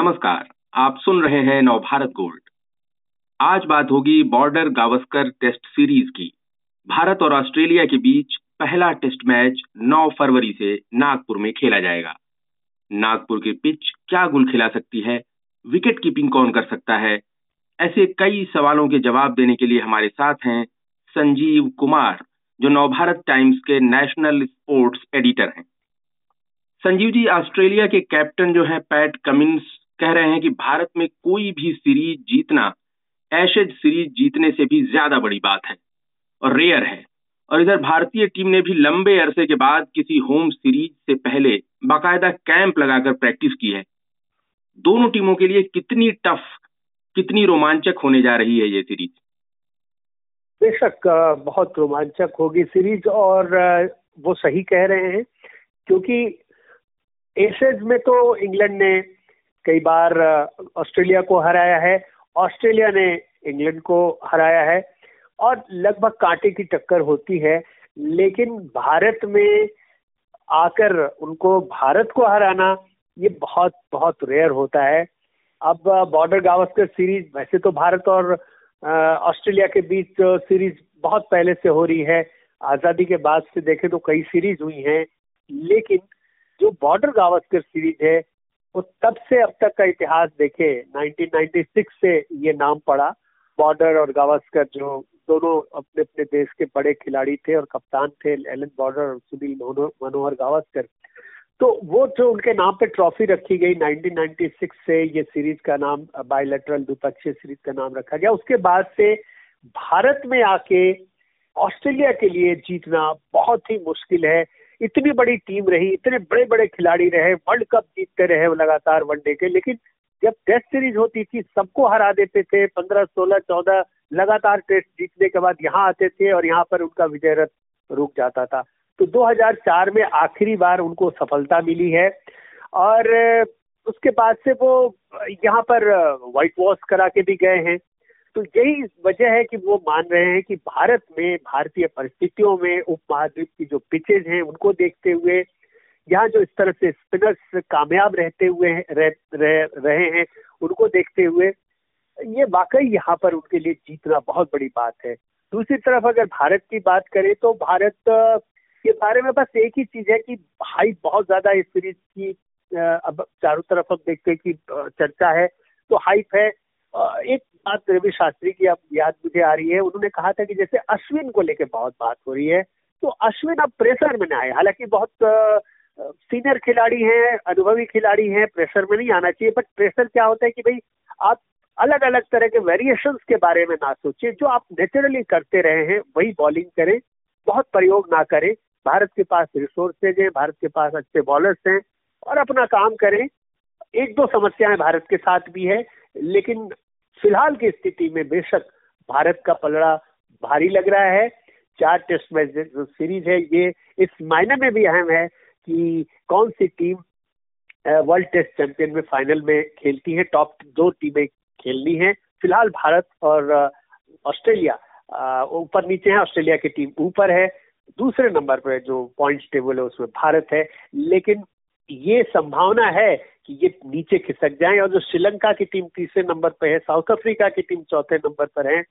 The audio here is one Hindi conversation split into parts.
नमस्कार, आप सुन रहे हैं नवभारत गोल्ड। आज बात होगी बॉर्डर गावस्कर टेस्ट सीरीज़ की। भारत और ऑस्ट्रेलिया के बीच पहला टेस्ट मैच 9 फरवरी से नागपुर में खेला जाएगा। नागपुर की पिच क्या गुल खिला सकती है, विकेट कीपिंग कौन कर सकता है? ऐसे कई सवालों के जवाब देने के लिए हमारे साथ हैं संजीव कुमार, जो नवभारत टाइम्स के नेशनल स्पोर्ट्स एडिटर हैं। संजीव जी, ऑस्ट्रेलिया के कैप्टन जो है, पैट कमिंस कह रहे हैं कि भारत में कोई भी सीरीज़ जीतना एशेज सीरीज़ जीतने से भी ज़्यादा बड़ी बात है और रेयर है। और इधर भारतीय टीम ने भी लंबे अरसे के बाद किसी होम सीरीज़ से पहले बाकायदा कैंप लगाकर प्रैक्टिस की है। दोनों टीमों के लिए कितनी टफ कितनी रोमांचक होने जा रही है ये सीरीज़ बेशक बहुत रोमांचक होगी सीरीज़ और वो सही कह रहे हैं, क्योंकि एशेज में तो इंग्लैंड ने कई बार ऑस्ट्रेलिया को हराया है। ऑस्ट्रेलिया ने इंग्लैंड को हराया है और लगभग कांटे की टक्कर होती है, लेकिन भारत में आकर उनको, भारत को हराना, ये बहुत बहुत रेयर होता है। अब बॉर्डर गावस्कर सीरीज़, वैसे तो भारत और ऑस्ट्रेलिया के बीच सीरीज़ बहुत पहले से हो रही है। आज़ादी के बाद से देखें तो कई सीरीज़ हुई हैं, लेकिन जो बॉर्डर गावस्कर सीरीज़ है वो तब से अब तक का इतिहास देखे 1996 से ये नाम पड़ा। बॉर्डर और गावस्कर जो दोनों अपने अपने देश के बड़े खिलाड़ी थे और कप्तान थे एलन बॉर्डर और सुनील मनोहर गावस्कर तो वो जो उनके नाम पे ट्रॉफी रखी गई 1996 से ये सीरीज़ का नाम बायोलेटरल द्विपक्षीय सीरीज़ का नाम रखा गया। उसके बाद से भारत में आके ऑस्ट्रेलिया के लिए जीतना बहुत ही मुश्किल है। इतनी बड़ी टीम रही, इतने बड़े बड़े खिलाड़ी रहे, वर्ल्ड कप जीतते रहे लगातार वनडे के, लेकिन जब टेस्ट सीरीज़ होती थी, सबको हरा देते थे, पंद्रह, सोलह, चौदह लगातार टेस्ट जीतने के बाद यहाँ आते थे और यहाँ पर उनका विजय रथ रुक जाता था। तो 2004 में आखिरी बार उनको सफलता मिली है और उसके बाद से वो यहाँ पर व्हाइट वॉश करा के भी गए हैं। तो यही वजह है कि वो मान रहे हैं कि भारत में भारतीय परिस्थितियों में उप महाद्वीप की जो पिचेज हैं उनको देखते हुए यहाँ जो इस तरह से स्पिनर्स कामयाब रहते हुए रह, रह, रहे हैं उनको देखते हुए ये वाकई यहाँ पर उनके लिए जीतना बहुत बड़ी बात है। दूसरी तरफ़ अगर भारत की बात करें तो भारत के बारे में बस एक ही चीज़ है कि हाइप बहुत ज़्यादा इस सीरीज़ की अब चारों तरफ़ अब देखते हैं कि चर्चा है तो हाइप है एक बात रवि शास्त्री की अब याद मुझे आ रही है। उन्होंने कहा था कि जैसे अश्विन को लेकर बहुत बात हो रही है तो अश्विन अब प्रेशर में ना आए। हालाँकि बहुत सीनियर खिलाड़ी हैं, अनुभवी खिलाड़ी हैं, प्रेशर में नहीं आना चाहिए, बट प्रेशर क्या होता है कि भाई आप अलग अलग तरह के वेरिएशन के बारे में ना सोचिए। जो आप नेचुरली करते रहे हैं, वही बॉलिंग करें, बहुत प्रयोग ना करें। भारत के पास रिसोर्सेज हैं, भारत के पास अच्छे बॉलर्स हैं और अपना काम करें। एक दो समस्याएँ भारत के साथ भी है। लेकिन फ़िलहाल की स्थिति में बेशक भारत का पलड़ा भारी लग रहा है। चार टेस्ट मैच जो सीरीज़ है, ये इस मायने में भी अहम है कि कौन सी टीम वर्ल्ड टेस्ट चैंपियन में फाइनल में खेलती है। टॉप दो टीमें खेलनी है। फ़िलहाल भारत और ऑस्ट्रेलिया ऊपर नीचे है। ऑस्ट्रेलिया की टीम ऊपर है। दूसरे नंबर पर जो पॉइंट्स टेबल है, उसमें भारत है। लेकिन ये संभावना है कि ये नीचे खिसक जाए और जो श्रीलंका की टीम तीसरे नंबर पर है, साउथ अफ्रीका की टीम चौथे नंबर पर है,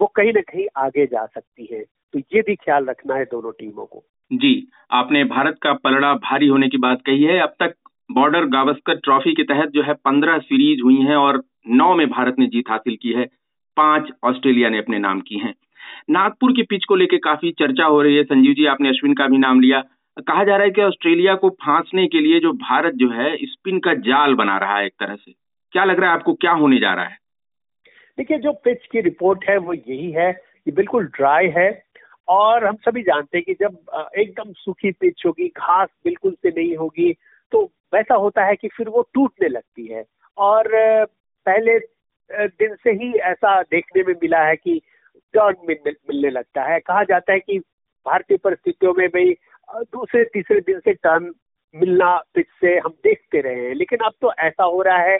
वो कहीं ना कहीं आगे जा सकती है। तो ये भी ख्याल रखना है दोनों टीमों को। जी, आपने भारत का पलड़ा भारी होने की बात कही है। अब तक बॉर्डर गावस्कर ट्रॉफी के तहत जो है पंद्रह सीरीज़ हुई हैं और नौ में भारत ने जीत हासिल की है। पाँच ऑस्ट्रेलिया ने अपने नाम की हैं। नागपुर की पिच को लेकर काफ़ी चर्चा हो रही है। संजीव जी, आपने अश्विन का भी नाम लिया। कहा जा रहा है कि ऑस्ट्रेलिया को फांसने के लिए जो भारत जो है, स्पिन का जाल बना रहा है एक तरह से। क्या लग रहा है आपको क्या होने जा रहा है? देखिए, जो पिच की रिपोर्ट है, वो यही है कि बिल्कुल ड्राई है और हम सभी जानते हैं कि जब एकदम सूखी पिच होगी, घास बिल्कुल से नहीं होगी तो वैसा होता है कि फिर वो टूटने लगती है। और पहले दिन से ही ऐसा देखने में मिला है कि टर्न मिलने लगता है। कहा जाता है कि भारतीय परिस्थितियों में भाई दूसरे तीसरे दिन से टर्न मिलना पिच से हम देखते रहे हैं। लेकिन अब तो ऐसा हो रहा है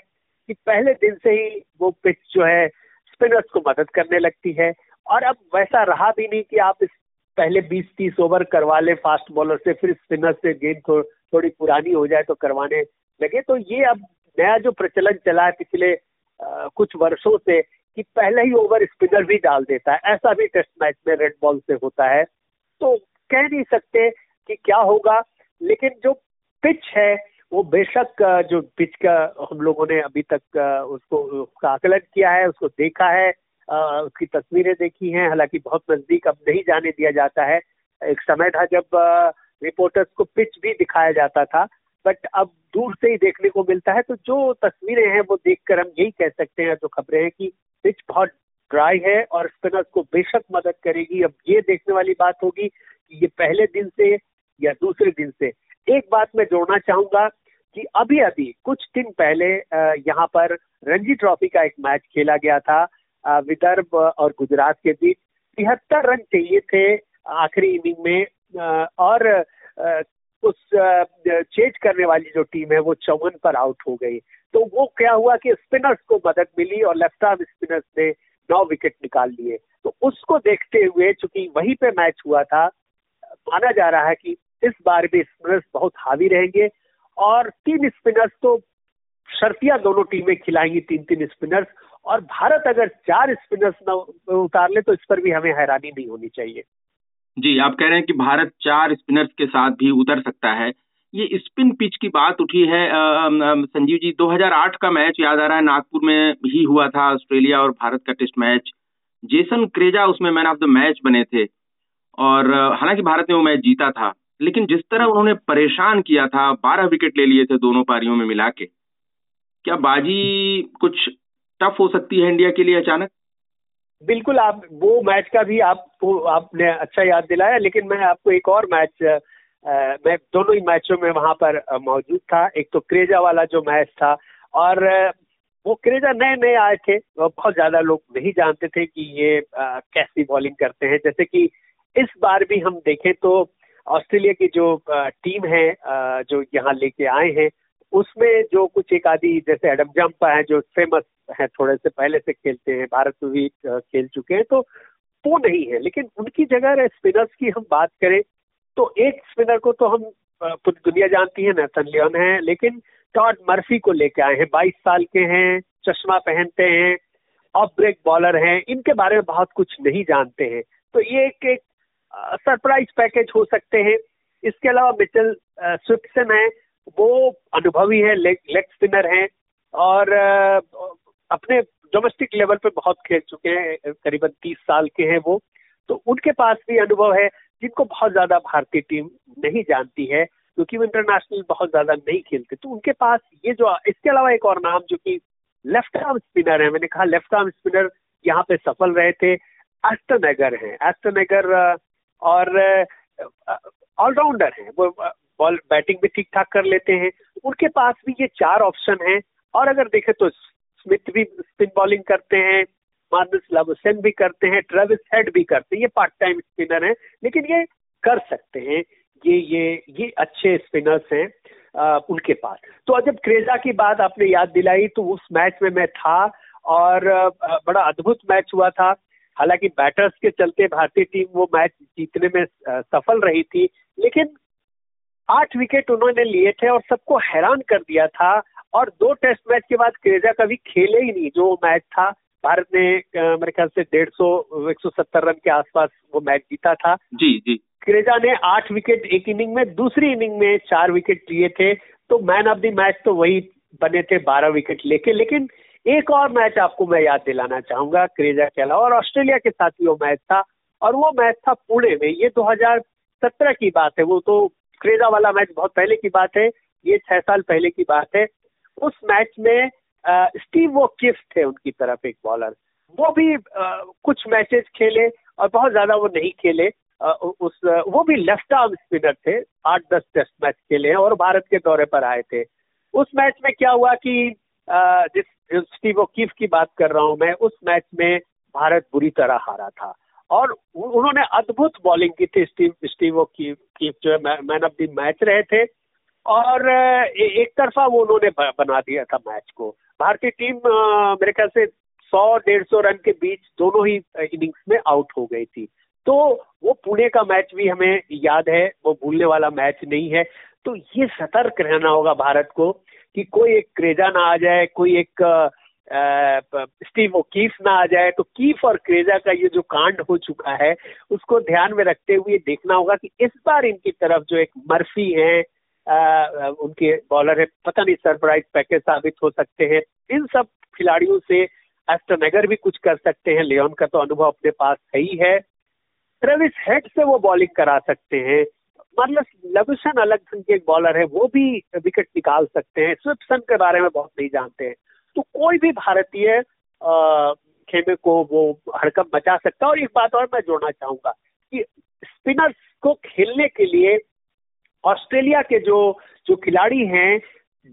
कि पहले दिन से ही वो पिच जो है स्पिनर्स को मदद करने लगती है। और अब वैसा रहा भी नहीं कि आप इस पहले 20-30 ओवर करवा ले फास्ट बॉलर से फिर स्पिनर से गेंद थो, थोड़ी पुरानी हो जाए तो करवाने लगे। तो ये अब नया जो प्रचलन चला है पिछले आ, कुछ वर्षों से कि पहले ही ओवर स्पिनर भी डाल देता है। ऐसा भी टेस्ट मैच में रेड बॉल से होता है। तो कह नहीं सकते कि क्या होगा। लेकिन जो पिच है, वो बेशक जो पिच का हम लोगों ने अभी तक उसको, उसका आकलन किया है, उसको देखा है उसकी तस्वीरें देखी हैं। हालाँकि बहुत नज़दीक अब नहीं जाने दिया जाता है। एक समय था जब रिपोर्टर्स को पिच भी दिखाया जाता था। बट अब दूर से ही देखने को मिलता है। तो जो तस्वीरें हैं, वो देखकर हम यही कह सकते हैं, जो खबरें हैं कि पिच बहुत ड्राई है और स्पिनर्स को बेशक मदद करेगी। अब ये देखने वाली बात होगी कि ये पहले दिन से या दूसरे दिन से। एक बात मैं जोड़ना चाहूँगा कि अभी अभी कुछ दिन पहले यहाँ पर रणजी ट्रॉफी का एक मैच खेला गया था विदर्भ और गुजरात के बीच। तिहत्तर रन चाहिए थे आखिरी इनिंग में और उस चेज करने वाली जो टीम है वो चौवन पर आउट हो गई। तो वो क्या हुआ कि स्पिनर्स को मदद मिली और लेफ़्ट आर्म स्पिनर्स ने नौ विकेट निकाल लिए। तो उसको देखते हुए, चूँकि वहीं पे मैच हुआ था, माना जा रहा है कि इस बार भी स्पिनर्स बहुत हावी रहेंगे और तीन स्पिनर्स तो शर्तिया दोनों टीमें खिलाएँगी तीन तीन स्पिनर्स। और भारत अगर चार स्पिनर्स न उतार ले तो इस पर भी हमें हैरानी नहीं होनी चाहिए। जी, आप कह रहे हैं कि भारत चार स्पिनर्स के साथ भी उतर सकता है। ये स्पिन पिच की बात उठी है संजीव जी 2008 का मैच, याद आ रहा है, नागपुर में ही हुआ था ऑस्ट्रेलिया और भारत का टेस्ट मैच। जेसन क्रेजा, उसमें मैन ऑफ़ द मैच बने थे। और हालाँकि भारत ने वो मैच जीता था। लेकिन जिस तरह उन्होंने परेशान किया था बारह विकेट ले लिए थे दोनों पारियों में मिला के क्या बाजी कुछ टफ हो सकती है इंडिया के लिए अचानक? बिल्कुल आप वो मैच का भी आपको आपने अच्छा याद दिलाया लेकिन मैं आपको एक और मैच आ, मैं दोनों ही मैचों में वहाँ पर मौजूद था। एक तो क्रेजा वाला जो मैच था और वो क्रेजा नए नए आए थे बहुत ज़्यादा लोग नहीं जानते थे कि ये आ, कैसी बॉलिंग करते हैं। जैसे कि इस बार भी हम देखें तो ऑस्ट्रेलिया की जो टीम है जो यहाँ लेके आए हैं, उसमें जो कुछ एक आदि जैसे एडम जम्पा है, जो फ़ेमस है, थोड़े से पहले से खेलते हैं, भारत में भी खेल चुके हैं तो वो नहीं है। लेकिन उनकी जगह अगर स्पिनर्स की हम बात करें तो एक स्पिनर को तो हम पूरी दुनिया जानती है नेथन लियोन है, लेकिन टॉड मर्फी को लेके आए हैं, बाईस साल के हैं, चश्मा पहनते हैं ऑफ़ ब्रेक बॉलर हैं, इनके बारे में बहुत कुछ नहीं जानते हैं। तो ये एक एक सरप्राइज़ पैकेज हो सकते हैं। इसके अलावा मिचल स्विफ्टसन है वो अनुभवी है लेग स्पिनर हैं और अपने डोमेस्टिक लेवल पे बहुत खेल चुके हैं करीबन तीस साल के हैं वो। तो उनके पास भी अनुभव है, जिनको बहुत ज़्यादा भारतीय टीम नहीं जानती है, क्योंकि वो इंटरनेशनल बहुत ज़्यादा नहीं खेलते। तो उनके पास ये जो, इसके अलावा एक और नाम जो कि लेफ़्ट आर्म स्पिनर है, मैंने कहा लेफ़्ट आर्म स्पिनर यहाँ पे सफल रहे थे। एस्टनगर हैं। एस्टनगर और ऑलराउंडर हैं। वो बॉल, बैटिंग भी ठीक ठाक कर लेते हैं। उनके पास भी ये चार ऑप्शन हैं। और अगर देखें तो स्मिथ भी स्पिन बॉलिंग करते हैं मार्नस लाबोसेन भी करते हैं, ट्रेविस हेड भी करते हैं। ये पार्ट टाइम स्पिनर हैं, लेकिन ये कर सकते हैं। ये ये ये अच्छे स्पिनर्स हैं उनके पास। तो जब क्रेजा की बात आपने याद दिलाई तो उस मैच में मैं था और बड़ा अद्भुत मैच हुआ था। हालाँकि बैटर्स के चलते भारतीय टीम वो मैच जीतने में सफल रही थी लेकिन आठ विकेट उन्होंने लिए थे और सबको हैरान कर दिया था और दो टेस्ट मैच के बाद क्रेजा कभी खेले ही नहीं जो मैच था। भारत ने मेरे ख्याल से डेढ़ सौ एक सौ सत्तर रन के आसपास वो मैच जीता था। जी जी। क्रेजा ने आठ विकेट एक इनिंग में दूसरी इनिंग में चार विकेट लिए थे तो मैन ऑफ़ द मैच तो वही बने थे बारह विकेट लेके लेकिन एक और मैच आपको मैं याद दिलाना चाहूँगा क्रेजा के अलावा और ऑस्ट्रेलिया के साथ भी वो मैच था और वो मैच था पुणे में। ये 2017 की बात है वो तो क्रेजा वाला मैच बहुत पहले की बात है ये छह साल पहले की बात है। उस मैच में आ, स्टीव वो किफ थे उनकी तरफ़ एक बॉलर। वो भी आ, कुछ मैचेस खेले और बहुत ज़्यादा वो नहीं खेले। आ, उस वो भी लेफ़्ट आर्म स्पिनर थे आठ दस टेस्ट मैच खेले हैं और भारत के दौरे पर आए थे। उस मैच में क्या हुआ कि जिस स्टीव कीफ की बात कर रहा हूँ मैं, उस मैच में भारत बुरी तरह हारा था। और उन्होंने अद्भुत बॉलिंग की थी, स्टीव स्टीव कीफ जो है मैन ऑफ़ द मैच रहे थे। और एक तरफा वो उन्होंने बना दिया था मैच को। भारतीय टीम मेरे ख्याल से सौ डेढ़ सौ रन के बीच दोनों ही इनिंग्स में आउट हो गई थी। तो वो पुणे का मैच भी हमें याद है, वो भूलने वाला मैच नहीं है। तो ये सतर्क रहना होगा भारत को। कि कोई एक क्रेजा ना आ जाए कोई एक स्टीव कीफ ना आ जाए तो कीफ और क्रेजा का ये जो कांड हो चुका है उसको ध्यान में रखते हुए देखना होगा कि इस बार इनकी तरफ़ जो एक मर्फी है आ, उनके बॉलर है पता नहीं सरप्राइज़ पैकेज साबित हो सकते हैं। इन सब खिलाड़ियों से एस्टनगर भी कुछ कर सकते हैं लियोन का तो अनुभव अपने पास है ही है। ट्रेविस हेड से वो बॉलिंग करा सकते हैं। मतलब लविसन अलग ढंग के एक बॉलर है, वो भी विकेट निकाल सकते हैं। स्विप्सन के बारे में बहुत नहीं जानते हैं। तो कोई भी भारतीय खेमे को वो हड़कम बचा सकता है। और एक बात और मैं जोड़ना चाहूँगा कि स्पिनर्स को खेलने के लिए ऑस्ट्रेलिया के जो जो खिलाड़ी हैं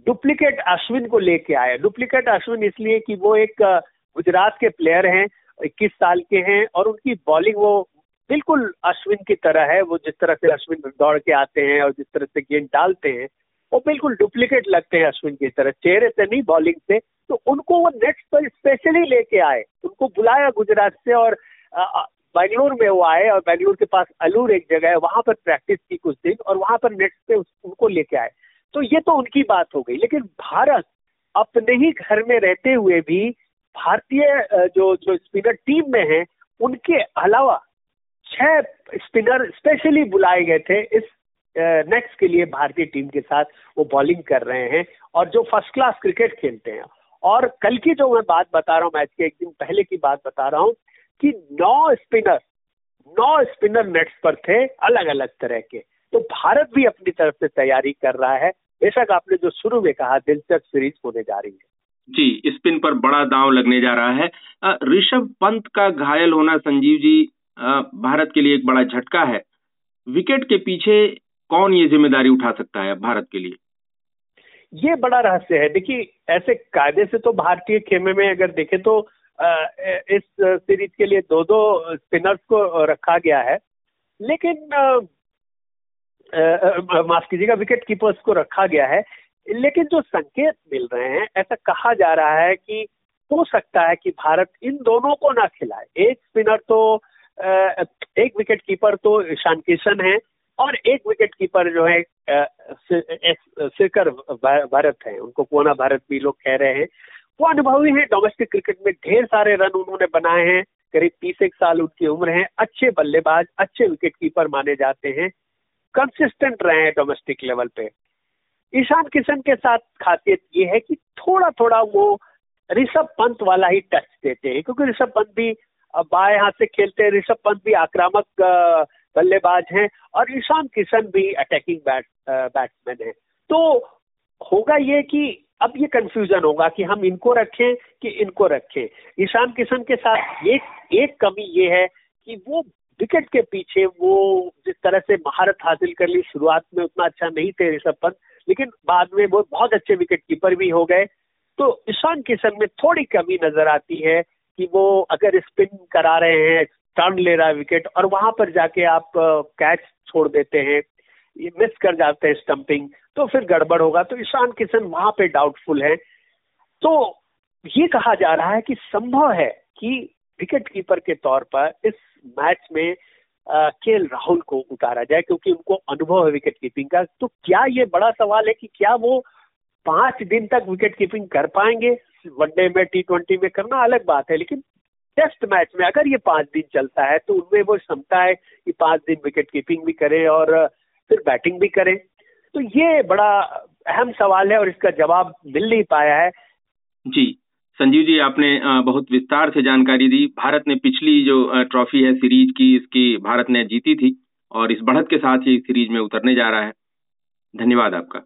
डुप्लीकेट अश्विन को लेके आए डुप्लीकेट अश्विन इसलिए कि वो एक, गुजरात के प्लेयर हैं, इक्कीस साल के हैं और उनकी बॉलिंग वो बिल्कुल अश्विन की तरह है, वो जिस तरह से अश्विन दौड़ के आते हैं और जिस तरह से गेंद डालते हैं, वो बिल्कुल डुप्लीकेट लगते हैं अश्विन की तरह। चेहरे से नहीं बॉलिंग से। तो उनको वो नेक्स्ट पर स्पेशली लेके आए। उनको बुलाया गुजरात से और बेंगलोर में वो आए और बेंगलोर के पास अलूर एक जगह है, वहाँ पर प्रैक्टिस की कुछ दिन और वहाँ पर नेक्स्ट पे उनको लेके आए। तो ये तो उनकी बात हो गई। लेकिन भारत अपने ही घर में रहते हुए भी भारतीय जो जो स्पिनर टीम में है, उनके अलावा छह स्पिनर स्पेशली बुलाए गए थे इस नेक्स्ट के लिए भारतीय टीम के साथ। वो बॉलिंग कर रहे हैं और जो फ़र्स्ट क्लास क्रिकेट खेलते हैं। और कल की जो मैं बात बता रहा हूँ, मैच के, एक दिन पहले की बात बता रहा हूँ कि नौ स्पिनर नौ स्पिनर नेट्स पर थे अलग अलग तरह के। तो भारत भी अपनी तरफ़ से तैयारी कर रहा है। बेशक आपने जो शुरू में कहा, दिलचस्प सीरीज़ होने जा रही है। जी स्पिन पर बड़ा दांव लगने जा रहा है। ऋषभ पंत का घायल होना संजीव जी भारत के लिए एक बड़ा झटका है। विकेट के पीछे कौन ये ज़िम्मेदारी उठा सकता है भारत के लिए? ये बड़ा रहस्य है। देखिए, ऐसे कायदे से तो भारतीय खेमे में अगर देखें तो इस सीरीज़ के लिए दो दो स्पिनर्स को रखा गया है। लेकिन माफ़ कीजिएगा विकेट कीपर्स को रखा गया है। लेकिन जो संकेत मिल रहे हैं, ऐसा कहा जा रहा है कि हो सकता है कि भारत इन दोनों को ना खिलाए। एक स्पिनर तो एक विकेट कीपर तो ईशान किशन है और एक विकेट कीपर जो है सिरकर भारत है। उनको कोना भारत भी लोग कह रहे हैं। वो अनुभवी हैं। डोमेस्टिक क्रिकेट में ढेर सारे रन उन्होंने बनाए हैं। करीब तीस एक साल उनकी उम्र है। अच्छे बल्लेबाज, अच्छे विकेट कीपर माने जाते हैं। कंसिस्टेंट रहे हैं डोमेस्टिक लेवल पे। ईशान किशन के साथ खासियत ये है कि थोड़ा थोड़ा वो ऋषभ पंत वाला ही टच देते हैं। क्योंकि ऋषभ पंत भी बाएँ हाथ से खेलते हैं, ऋषभ पंत भी आक्रामक बल्लेबाज हैं और ईशान किशन भी अटैकिंग बैट बैट्समैन है। तो होगा ये कि अब ये कंफ्यूजन होगा कि हम इनको रखें कि इनको रखें। ईशान किशन के साथ एक एक कमी ये है कि वो विकेट के पीछे वो जिस तरह से महारत हासिल कर ली, शुरुआत में उतना अच्छा नहीं थे ऋषभ पंत, लेकिन बाद में वो बहुत अच्छे विकेट कीपर भी हो गए। तो ईशान किशन में थोड़ी कमी नज़र आती है कि वो अगर स्पिन करा रहे हैं टर्न ले रहा है विकेट और वहाँ पर जाके आप कैच छोड़ देते हैं, ये मिस कर जाते हैं स्टंपिंग तो फिर गड़बड़ होगा। तो ईशान किशन वहाँ पे डाउटफुल है। तो ये कहा जा रहा है कि संभव है कि विकेट कीपर के तौर पर इस मैच में के राहुल को उतारा जाए, क्योंकि उनको अनुभव है विकेट कीपिंग का। तो क्या ये बड़ा सवाल है कि क्या वो पाँच दिन तक विकेट कीपिंग कर पाएँगे? वनडे में टी ट्वेंटी में करना अलग बात है, लेकिन टेस्ट मैच में अगर ये पाँच दिन चलता है तो उनमें वो क्षमता है कि पाँच दिन विकेट कीपिंग भी करें और फिर बैटिंग भी करें। तो ये बड़ा अहम सवाल है और इसका जवाब मिल नहीं पाया है। जी। संजीव जी, आपने बहुत विस्तार से जानकारी दी। भारत ने पिछली जो ट्रॉफी है सीरीज़ की, इसकी भारत ने जीती थी और इस बढ़त के साथ ही सीरीज़ में उतरने जा रहा है। धन्यवाद आपका।